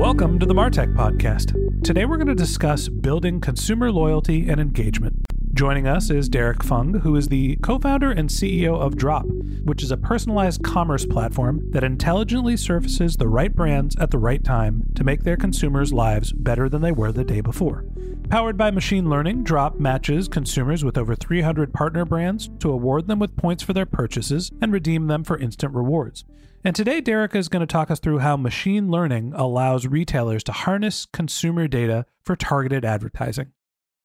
Welcome to the Martech Podcast. Today we're going to discuss building consumer loyalty and engagement. Joining us is Derrick Fung, who is the co founder and CEO of Drop, which is a personalized commerce platform that intelligently surfaces the right brands at the right time to make their consumers' lives better than they were the day before. Powered by machine learning, Drop matches consumers with over 300 partner brands to award them with points for their purchases and redeem them for instant rewards. And today, Derrick is going to talk us through how machine learning allows retailers to harness consumer data for targeted advertising.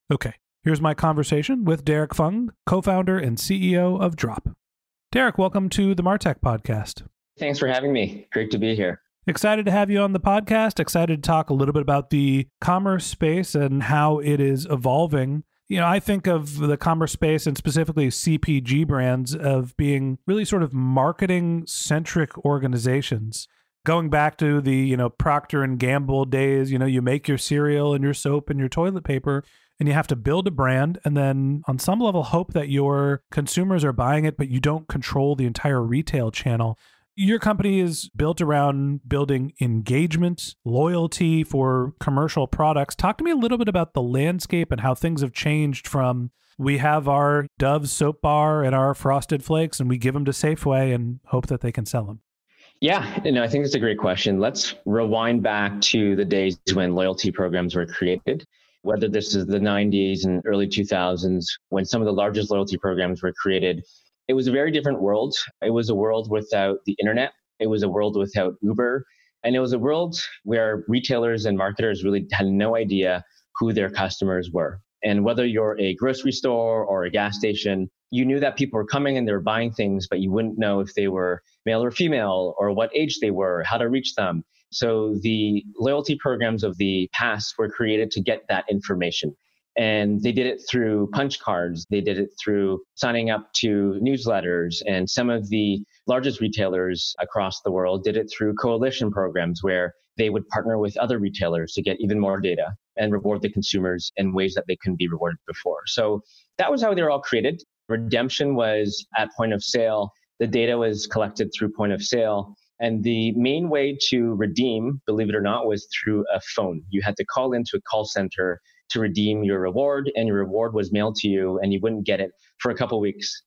Okay, here's my conversation with Derrick Fung, co founder and CEO of Drop. Derrick, welcome to the Martech podcast. Thanks for having me. Great to be here. Excited to have you on the podcast. Excited to talk a little bit about the commerce space and how it is evolving you know, I think of the commerce space and specifically CPG brands of being really sort of marketing centric organizations. Going back to the, you know, Procter and Gamble days, you know, you make your cereal and your soap and your toilet paper and you have to build a brand and then on some level hope that your consumers are buying it but you don't control the entire retail channel. Your company is built around building engagement, loyalty for commercial products. Talk to me a little bit about the landscape and how things have changed from we have our Dove soap bar and our Frosted Flakes, and we give them to Safeway and hope that they can sell them. Yeah, know, I think it's a great question. Let's rewind back to the days when loyalty programs were created. Whether this is the 90s and early 2000s, when some of the largest loyalty programs were created, it was a very different world. It was a world without the internet. It was a world without Uber. And it was a world where retailers and marketers really had no idea who their customers were. And whether you're a grocery store or a gas station, you knew that people were coming and they were buying things, but you wouldn't know if they were male or female or what age they were, how to reach them. So the loyalty programs of the past were created to get that information. And they did it through punch cards. They did it through signing up to newsletters. And some of the largest retailers across the world did it through coalition programs where they would partner with other retailers to get even more data and reward the consumers in ways that they couldn't be rewarded before. So that was how they were all created. Redemption was at point of sale. The data was collected through point of sale. And the main way to redeem, believe it or not, was through a phone. You had to call into a call center to redeem your reward, and your reward was mailed to you, and you wouldn't get it for a couple weeks.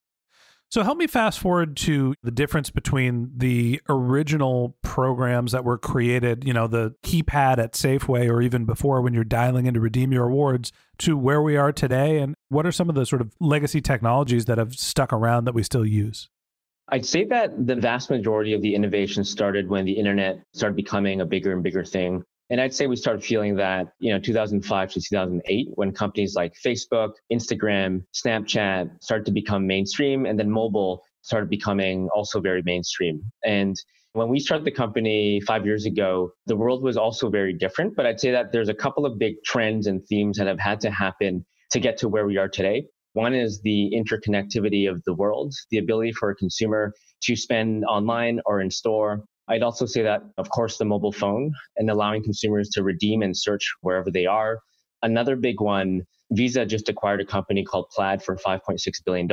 So help me fast forward to the difference between the original programs that were created, you know, the keypad at Safeway or even before when you're dialing in to redeem your rewards to where we are today and what are some of the sort of legacy technologies that have stuck around that we still use? I'd say that the vast majority of the innovation started when the internet started becoming a bigger and bigger thing. And I'd say we started feeling that, you know, 2005 to 2008, when companies like Facebook, Instagram, Snapchat started to become mainstream, and then mobile started becoming also very mainstream. And when we started the company five years ago, the world was also very different. But I'd say that there's a couple of big trends and themes that have had to happen to get to where we are today. One is the interconnectivity of the world, the ability for a consumer to spend online or in store I'd also say that, of course, the mobile phone and allowing consumers to redeem and search wherever they are. Another big one Visa just acquired a company called Plaid for $5.6 billion.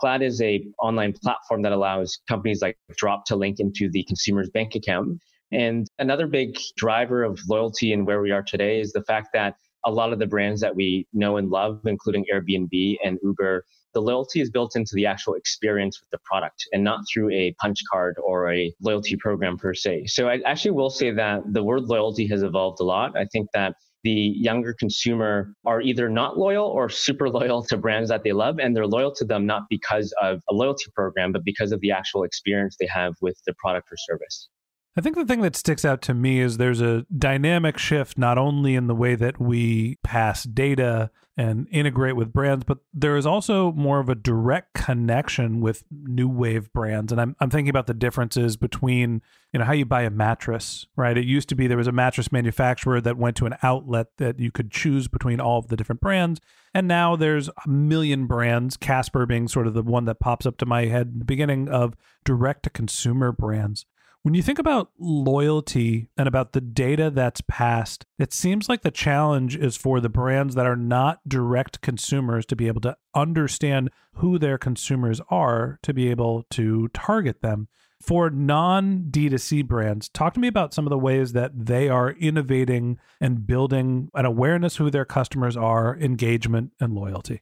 Plaid is a online platform that allows companies like Drop to link into the consumer's bank account. And another big driver of loyalty and where we are today is the fact that a lot of the brands that we know and love, including Airbnb and Uber, the loyalty is built into the actual experience with the product and not through a punch card or a loyalty program per se. So I actually will say that the word loyalty has evolved a lot. I think that the younger consumer are either not loyal or super loyal to brands that they love and they're loyal to them not because of a loyalty program but because of the actual experience they have with the product or service I think the thing that sticks out to me is there's a dynamic shift not only in the way that we pass data and integrate with brands, but there is also more of a direct connection with new wave brands. And I'm, I'm thinking about the differences between, you know, how you buy a mattress, right? It used to be there was a mattress manufacturer that went to an outlet that you could choose between all of the different brands. And now there's a million brands, Casper being sort of the one that pops up to my head in the beginning of direct to consumer brands. When you think about loyalty and about the data that's passed, it seems like the challenge is for the brands that are not direct consumers to be able to understand who their consumers are to be able to target them. For non D2C brands, talk to me about some of the ways that they are innovating and building an awareness who their customers are, engagement, and loyalty.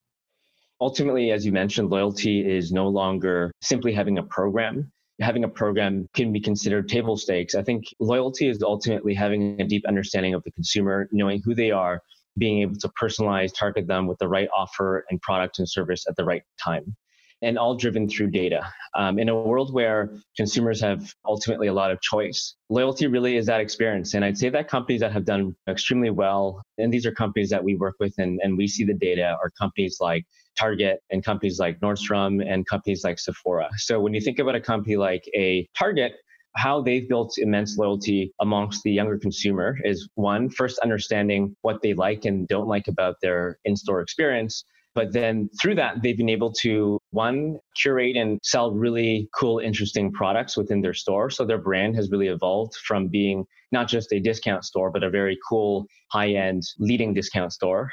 Ultimately, as you mentioned, loyalty is no longer simply having a program having a program can be considered table stakes. I think loyalty is ultimately having a deep understanding of the consumer, knowing who they are, being able to personalize, target them with the right offer and product and service at the right time. And all driven through data. Um, in a world where consumers have ultimately a lot of choice, loyalty really is that experience. And I'd say that companies that have done extremely well, and these are companies that we work with and, and we see the data, are companies like Target and companies like Nordstrom and companies like Sephora. So when you think about a company like a Target, how they've built immense loyalty amongst the younger consumer is one, first understanding what they like and don't like about their in store experience. But then through that, they've been able to one, curate and sell really cool, interesting products within their store. So their brand has really evolved from being not just a discount store, but a very cool, high end, leading discount store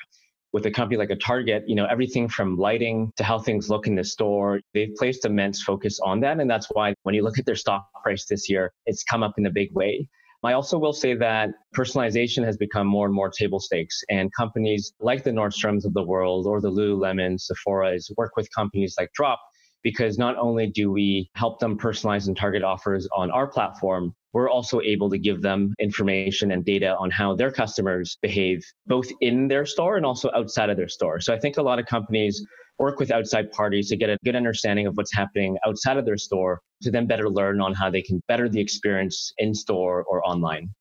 with a company like a Target, you know, everything from lighting to how things look in the store, they've placed immense focus on that. And that's why when you look at their stock price this year, it's come up in a big way. I also will say that personalization has become more and more table stakes, and companies like the Nordstroms of the world or the Lululemon, Sephora's work with companies like Drop because not only do we help them personalize and target offers on our platform, we're also able to give them information and data on how their customers behave both in their store and also outside of their store. So I think a lot of companies work with outside parties to get a good understanding of what's happening outside of their store to then better learn on how they can better the experience in store or online.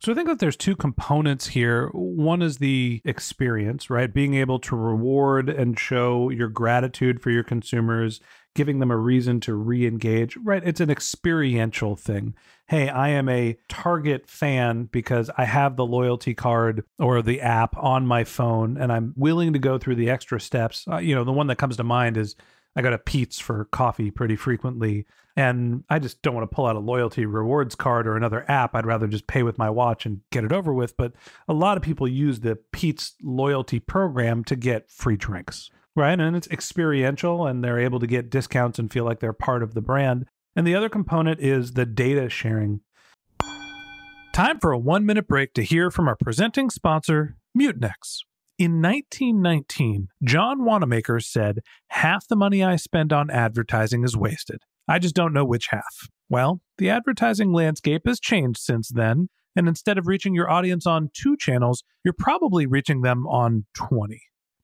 So I think that there's two components here. One is the experience, right? Being able to reward and show your gratitude for your consumers, giving them a reason to re-engage, right? It's an experiential thing. Hey, I am a Target fan because I have the loyalty card or the app on my phone and I'm willing to go through the extra steps. Uh, you know, the one that comes to mind is I go to Peet's for coffee pretty frequently. And I just don't want to pull out a loyalty rewards card or another app. I'd rather just pay with my watch and get it over with. But a lot of people use the Peet's loyalty program to get free drinks, right? And it's experiential and they're able to get discounts and feel like they're part of the brand. And the other component is the data sharing. Time for a one minute break to hear from our presenting sponsor, Mutinex. In 1919, John Wanamaker said, Half the money I spend on advertising is wasted. I just don't know which half. Well, the advertising landscape has changed since then, and instead of reaching your audience on two channels, you're probably reaching them on 20.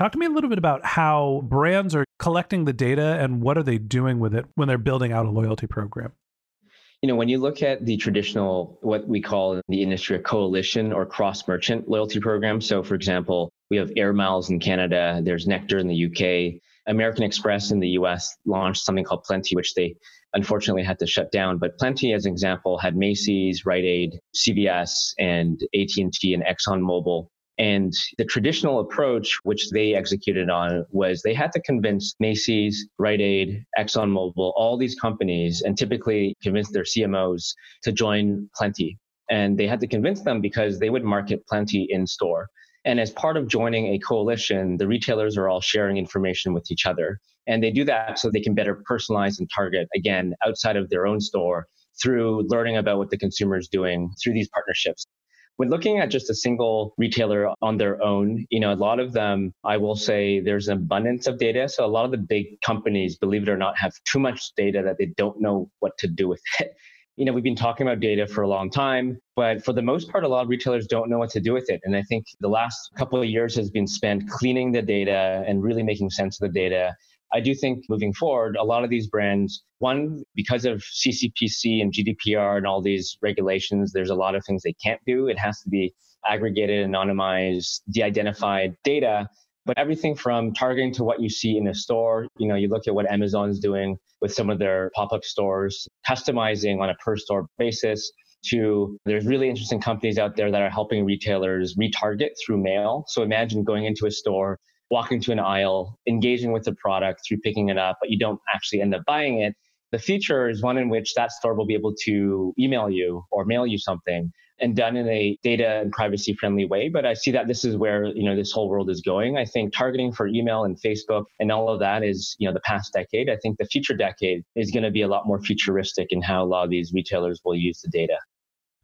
Talk to me a little bit about how brands are collecting the data and what are they doing with it when they're building out a loyalty program? You know, when you look at the traditional, what we call in the industry a coalition or cross merchant loyalty program. So, for example, we have Air Miles in Canada, there's Nectar in the UK, American Express in the US launched something called Plenty, which they unfortunately had to shut down. But Plenty, as an example, had Macy's, Rite Aid, CVS, and AT&T and Exxon ExxonMobil and the traditional approach, which they executed on, was they had to convince Macy's, Rite Aid, ExxonMobil, all these companies, and typically convince their CMOs to join Plenty. And they had to convince them because they would market Plenty in store. And as part of joining a coalition, the retailers are all sharing information with each other. And they do that so they can better personalize and target, again, outside of their own store through learning about what the consumer is doing through these partnerships. When looking at just a single retailer on their own, you know, a lot of them, I will say there's an abundance of data. So a lot of the big companies, believe it or not, have too much data that they don't know what to do with it. You know, we've been talking about data for a long time, but for the most part, a lot of retailers don't know what to do with it. And I think the last couple of years has been spent cleaning the data and really making sense of the data I do think moving forward, a lot of these brands, one, because of CCPC and GDPR and all these regulations, there's a lot of things they can't do. It has to be aggregated, anonymized, de identified data. But everything from targeting to what you see in a store, you know, you look at what Amazon's doing with some of their pop up stores, customizing on a per store basis, to there's really interesting companies out there that are helping retailers retarget through mail. So imagine going into a store, walking to an aisle, engaging with the product through picking it up, but you don't actually end up buying it. The feature is one in which that store will be able to email you or mail you something and done in a data and privacy friendly way. But I see that this is where, you know, this whole world is going. I think targeting for email and Facebook and all of that is, you know, the past decade. I think the future decade is going to be a lot more futuristic in how a lot of these retailers will use the data.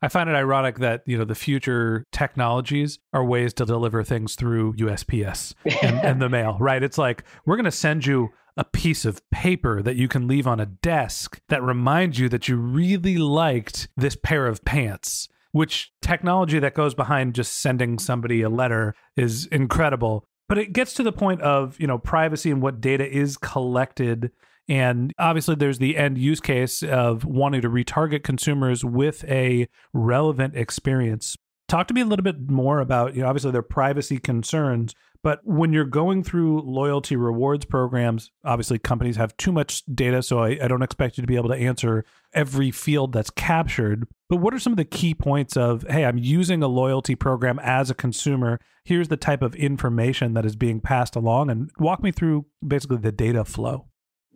I find it ironic that you know the future technologies are ways to deliver things through USPS and, and the mail, right? It's like we're going to send you a piece of paper that you can leave on a desk that reminds you that you really liked this pair of pants. Which technology that goes behind just sending somebody a letter is incredible. But it gets to the point of you know privacy and what data is collected and obviously, there's the end use case of wanting to retarget consumers with a relevant experience. Talk to me a little bit more about, you know, obviously their privacy concerns, but when you're going through loyalty rewards programs, obviously companies have too much data, so I, I, don't expect you to be able to answer every field that's captured. But what are some of the key points of, hey, I'm using a loyalty program as a consumer. Here's the type of information that is being passed along, and walk me through basically the data flow.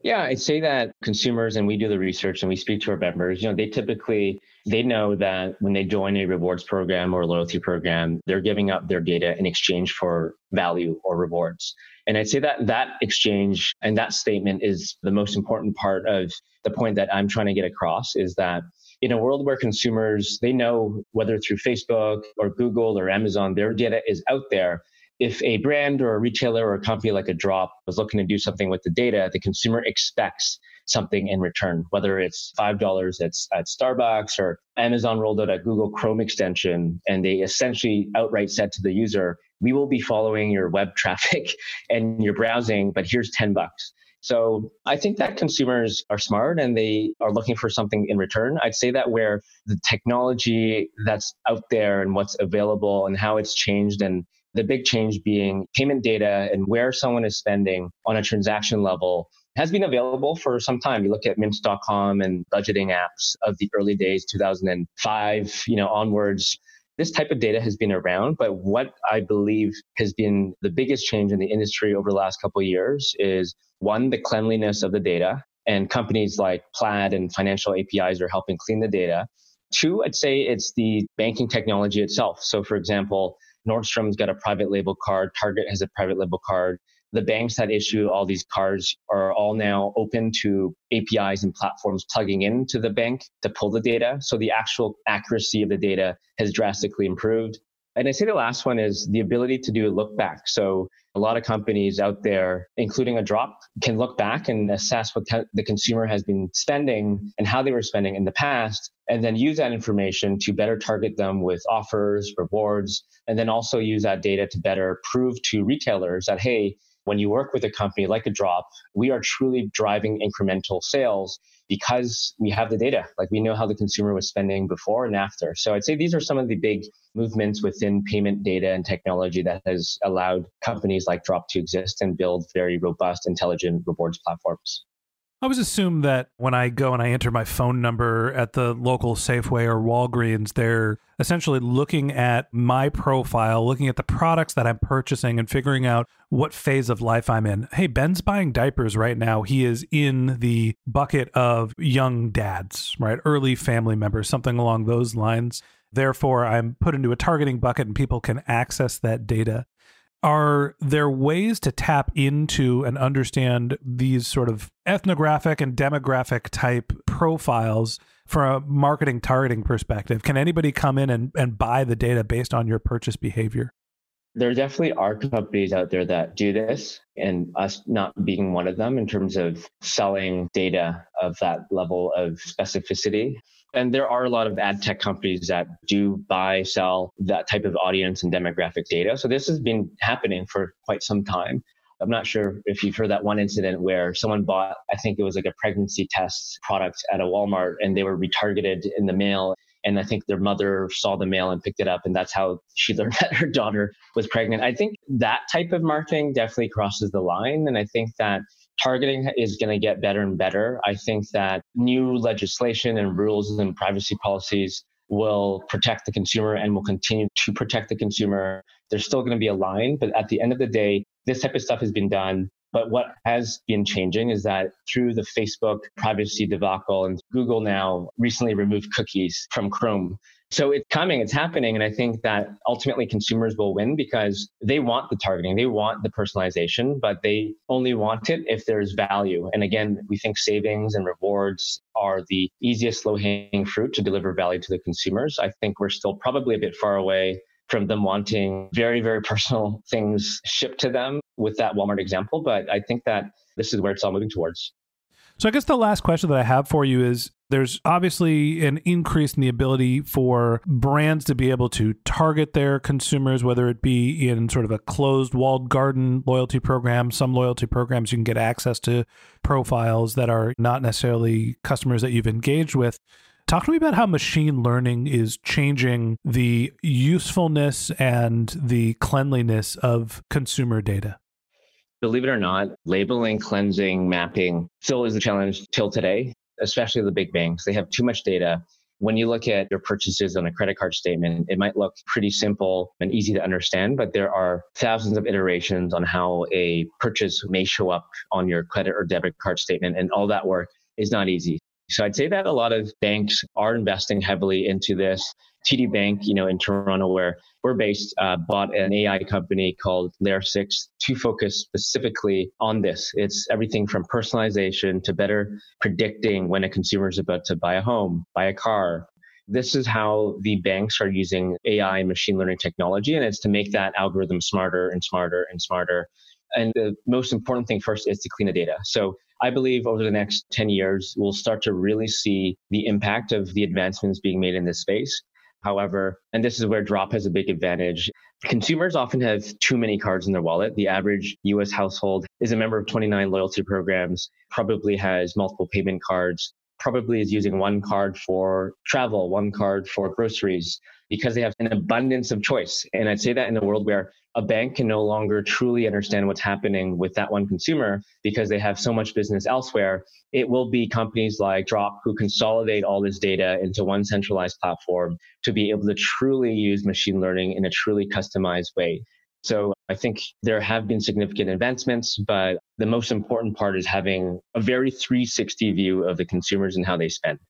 Yeah, I'd say that consumers and we do the research and we speak to our members, you know, they typically they know that when they join a rewards program or loyalty program, they're giving up their data in exchange for value or rewards. And I'd say that that exchange and that statement is the most important part of the point that I'm trying to get across is that in a world where consumers they know whether through Facebook or Google or Amazon their data is out there if a brand or a retailer or a company like a drop was looking to do something with the data, the consumer expects something in return, whether it's $5 at, at Starbucks or Amazon rolled out a Google Chrome extension and they essentially outright said to the user, we will be following your web traffic and your browsing, but here's 10 bucks. So I think that consumers are smart and they are looking for something in return. I'd say that where the technology that's out there and what's available and how it's changed and the big change being payment data and where someone is spending on a transaction level has been available for some time. You look at mint.com and budgeting apps of the early days, 2005, you know, onwards. this type of data has been around, but what I believe has been the biggest change in the industry over the last couple of years is one, the cleanliness of the data, and companies like Plaid and financial APIs are helping clean the data. Two, I'd say it's the banking technology itself. So, for example, Nordstrom's got a private label card, Target has a private label card. The banks that issue all these cards are all now open to APIs and platforms plugging into the bank to pull the data. So the actual accuracy of the data has drastically improved. And I say the last one is the ability to do a look back. So a lot of companies out there, including a drop, can look back and assess what the consumer has been spending and how they were spending in the past, and then use that information to better target them with offers, rewards, and then also use that data to better prove to retailers that, hey, when you work with a company like a drop, we are truly driving incremental sales because we have the data. Like we know how the consumer was spending before and after. So I'd say these are some of the big movements within payment data and technology that has allowed companies like Drop to exist and build very robust, intelligent rewards platforms. I always assume that when I go and I enter my phone number at the local Safeway or Walgreens, they're essentially looking at my profile, looking at the products that I'm purchasing and figuring out what phase of life I'm in. Hey, Ben's buying diapers right now. He is in the bucket of young dads, right? Early family members, something along those lines. Therefore, I'm put into a targeting bucket and people can access that data are there ways to tap into and understand these sort of ethnographic and demographic type profiles from a marketing targeting perspective? Can anybody come in and, and buy the data based on your purchase behavior? There definitely are companies out there that do this, and us not being one of them in terms of selling data of that level of specificity. And there are a lot of ad tech companies that do buy, sell that type of audience and demographic data. So this has been happening for quite some time. I'm not sure if you've heard that one incident where someone bought, I think it was like a pregnancy test product at a Walmart and they were retargeted in the mail. And I think their mother saw the mail and picked it up. And that's how she learned that her daughter was pregnant. I think that type of marketing definitely crosses the line. And I think that targeting is going to get better and better. I think that new legislation and rules and privacy policies will protect the consumer and will continue to protect the consumer. There's still going to be a line, but at the end of the day, this type of stuff has been done. But what has been changing is that through the Facebook privacy debacle and Google now recently removed cookies from Chrome. So it's coming, it's happening. And I think that ultimately consumers will win because they want the targeting, they want the personalization, but they only want it if there's value. And again, we think savings and rewards are the easiest low hanging fruit to deliver value to the consumers. I think we're still probably a bit far away from them wanting very, very personal things shipped to them with that Walmart example. But I think that this is where it's all moving towards. So I guess the last question that I have for you is there's obviously an increase in the ability for brands to be able to target their consumers, whether it be in sort of a closed walled garden loyalty program. Some loyalty programs you can get access to profiles that are not necessarily customers that you've engaged with. Talk to me about how machine learning is changing the usefulness and the cleanliness of consumer data. Believe it or not, labeling, cleansing, mapping still is a challenge till today, especially the big banks. They have too much data. When you look at your purchases on a credit card statement, it might look pretty simple and easy to understand, but there are thousands of iterations on how a purchase may show up on your credit or debit card statement. And all that work is not easy. So I'd say that a lot of banks are investing heavily into this. TD Bank, you know, in Toronto, where we're based, uh, bought an AI company called Layer 6 to focus specifically on this. It's everything from personalization to better predicting when a consumer is about to buy a home, buy a car. This is how the banks are using AI and machine learning technology, and it's to make that algorithm smarter and smarter and smarter. And the most important thing first is to clean the data. So I believe over the next 10 years, we'll start to really see the impact of the advancements being made in this space. However, and this is where Drop has a big advantage, consumers often have too many cards in their wallet. The average US household is a member of 29 loyalty programs, probably has multiple payment cards. Probably is using one card for travel, one card for groceries, because they have an abundance of choice. And I'd say that in a world where a bank can no longer truly understand what's happening with that one consumer because they have so much business elsewhere, it will be companies like Drop who consolidate all this data into one centralized platform to be able to truly use machine learning in a truly customized way. So I think there have been significant advancements, but the most important part is having a very 360 view of the consumers and how they spend.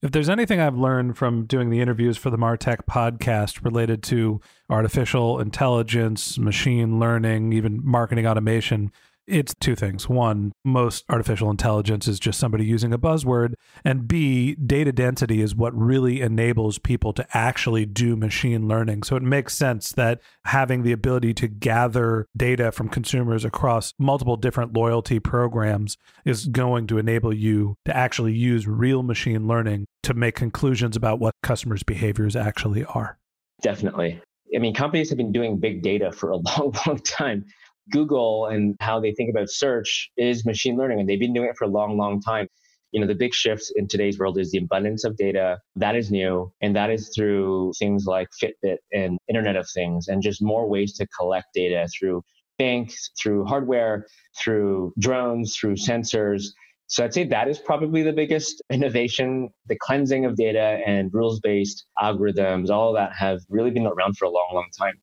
If there's anything I've learned from doing the interviews for the Martech podcast related to artificial intelligence, machine learning, even marketing automation, it's two things. One, most artificial intelligence is just somebody using a buzzword. And B, data density is what really enables people to actually do machine learning. So it makes sense that having the ability to gather data from consumers across multiple different loyalty programs is going to enable you to actually use real machine learning to make conclusions about what customers' behaviors actually are. Definitely. I mean, companies have been doing big data for a long, long time. Google and how they think about search is machine learning, and they've been doing it for a long, long time. You know, the big shift in today's world is the abundance of data. That is new. And that is through things like Fitbit and Internet of Things, and just more ways to collect data through banks, through hardware, through drones, through sensors. So I'd say that is probably the biggest innovation. The cleansing of data and rules based algorithms, all of that have really been around for a long, long time.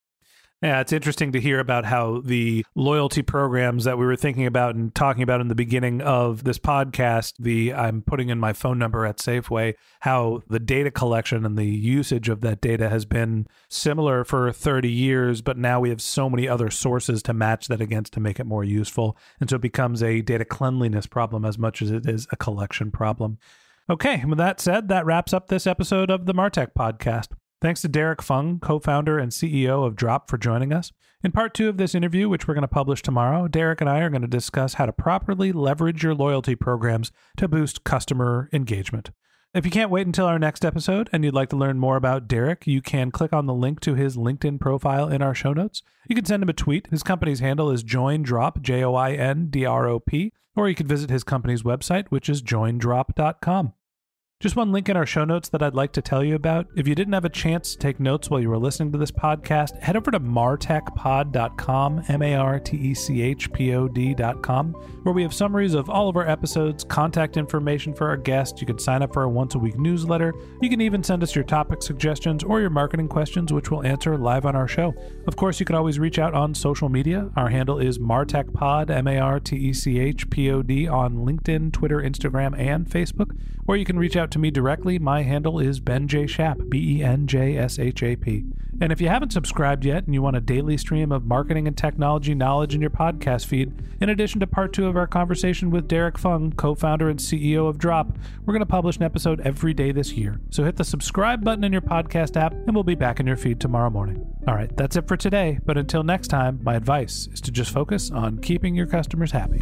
Yeah, it's interesting to hear about how the loyalty programs that we were thinking about and talking about in the beginning of this podcast, the I'm putting in my phone number at Safeway, how the data collection and the usage of that data has been similar for 30 years, but now we have so many other sources to match that against to make it more useful. And so it becomes a data cleanliness problem as much as it is a collection problem. Okay, with that said, that wraps up this episode of the Martech podcast. Thanks to Derrick Fung, co founder and CEO of Drop, for joining us. In part two of this interview, which we're going to publish tomorrow, Derrick and I are going to discuss how to properly leverage your loyalty programs to boost customer engagement. If you can't wait until our next episode and you'd like to learn more about Derrick, you can click on the link to his LinkedIn profile in our show notes. You can send him a tweet. His company's handle is joindrop, J O I N D R O P, or you can visit his company's website, which is joindrop.com. Just one link in our show notes that I'd like to tell you about. If you didn't have a chance to take notes while you were listening to this podcast, head over to martechpod.com, M A R T E C H P O D.com, where we have summaries of all of our episodes, contact information for our guests. You can sign up for our once a week newsletter. You can even send us your topic suggestions or your marketing questions, which we'll answer live on our show. Of course, you can always reach out on social media. Our handle is martechpod, M A R T E C H P O D, on LinkedIn, Twitter, Instagram, and Facebook, or you can reach out to me directly, my handle is Ben J. Shap, B E N J S H A P. And if you haven't subscribed yet and you want a daily stream of marketing and technology knowledge in your podcast feed, in addition to part two of our conversation with Derrick Fung, co founder and CEO of Drop, we're going to publish an episode every day this year. So hit the subscribe button in your podcast app and we'll be back in your feed tomorrow morning. All right, that's it for today. But until next time, my advice is to just focus on keeping your customers happy.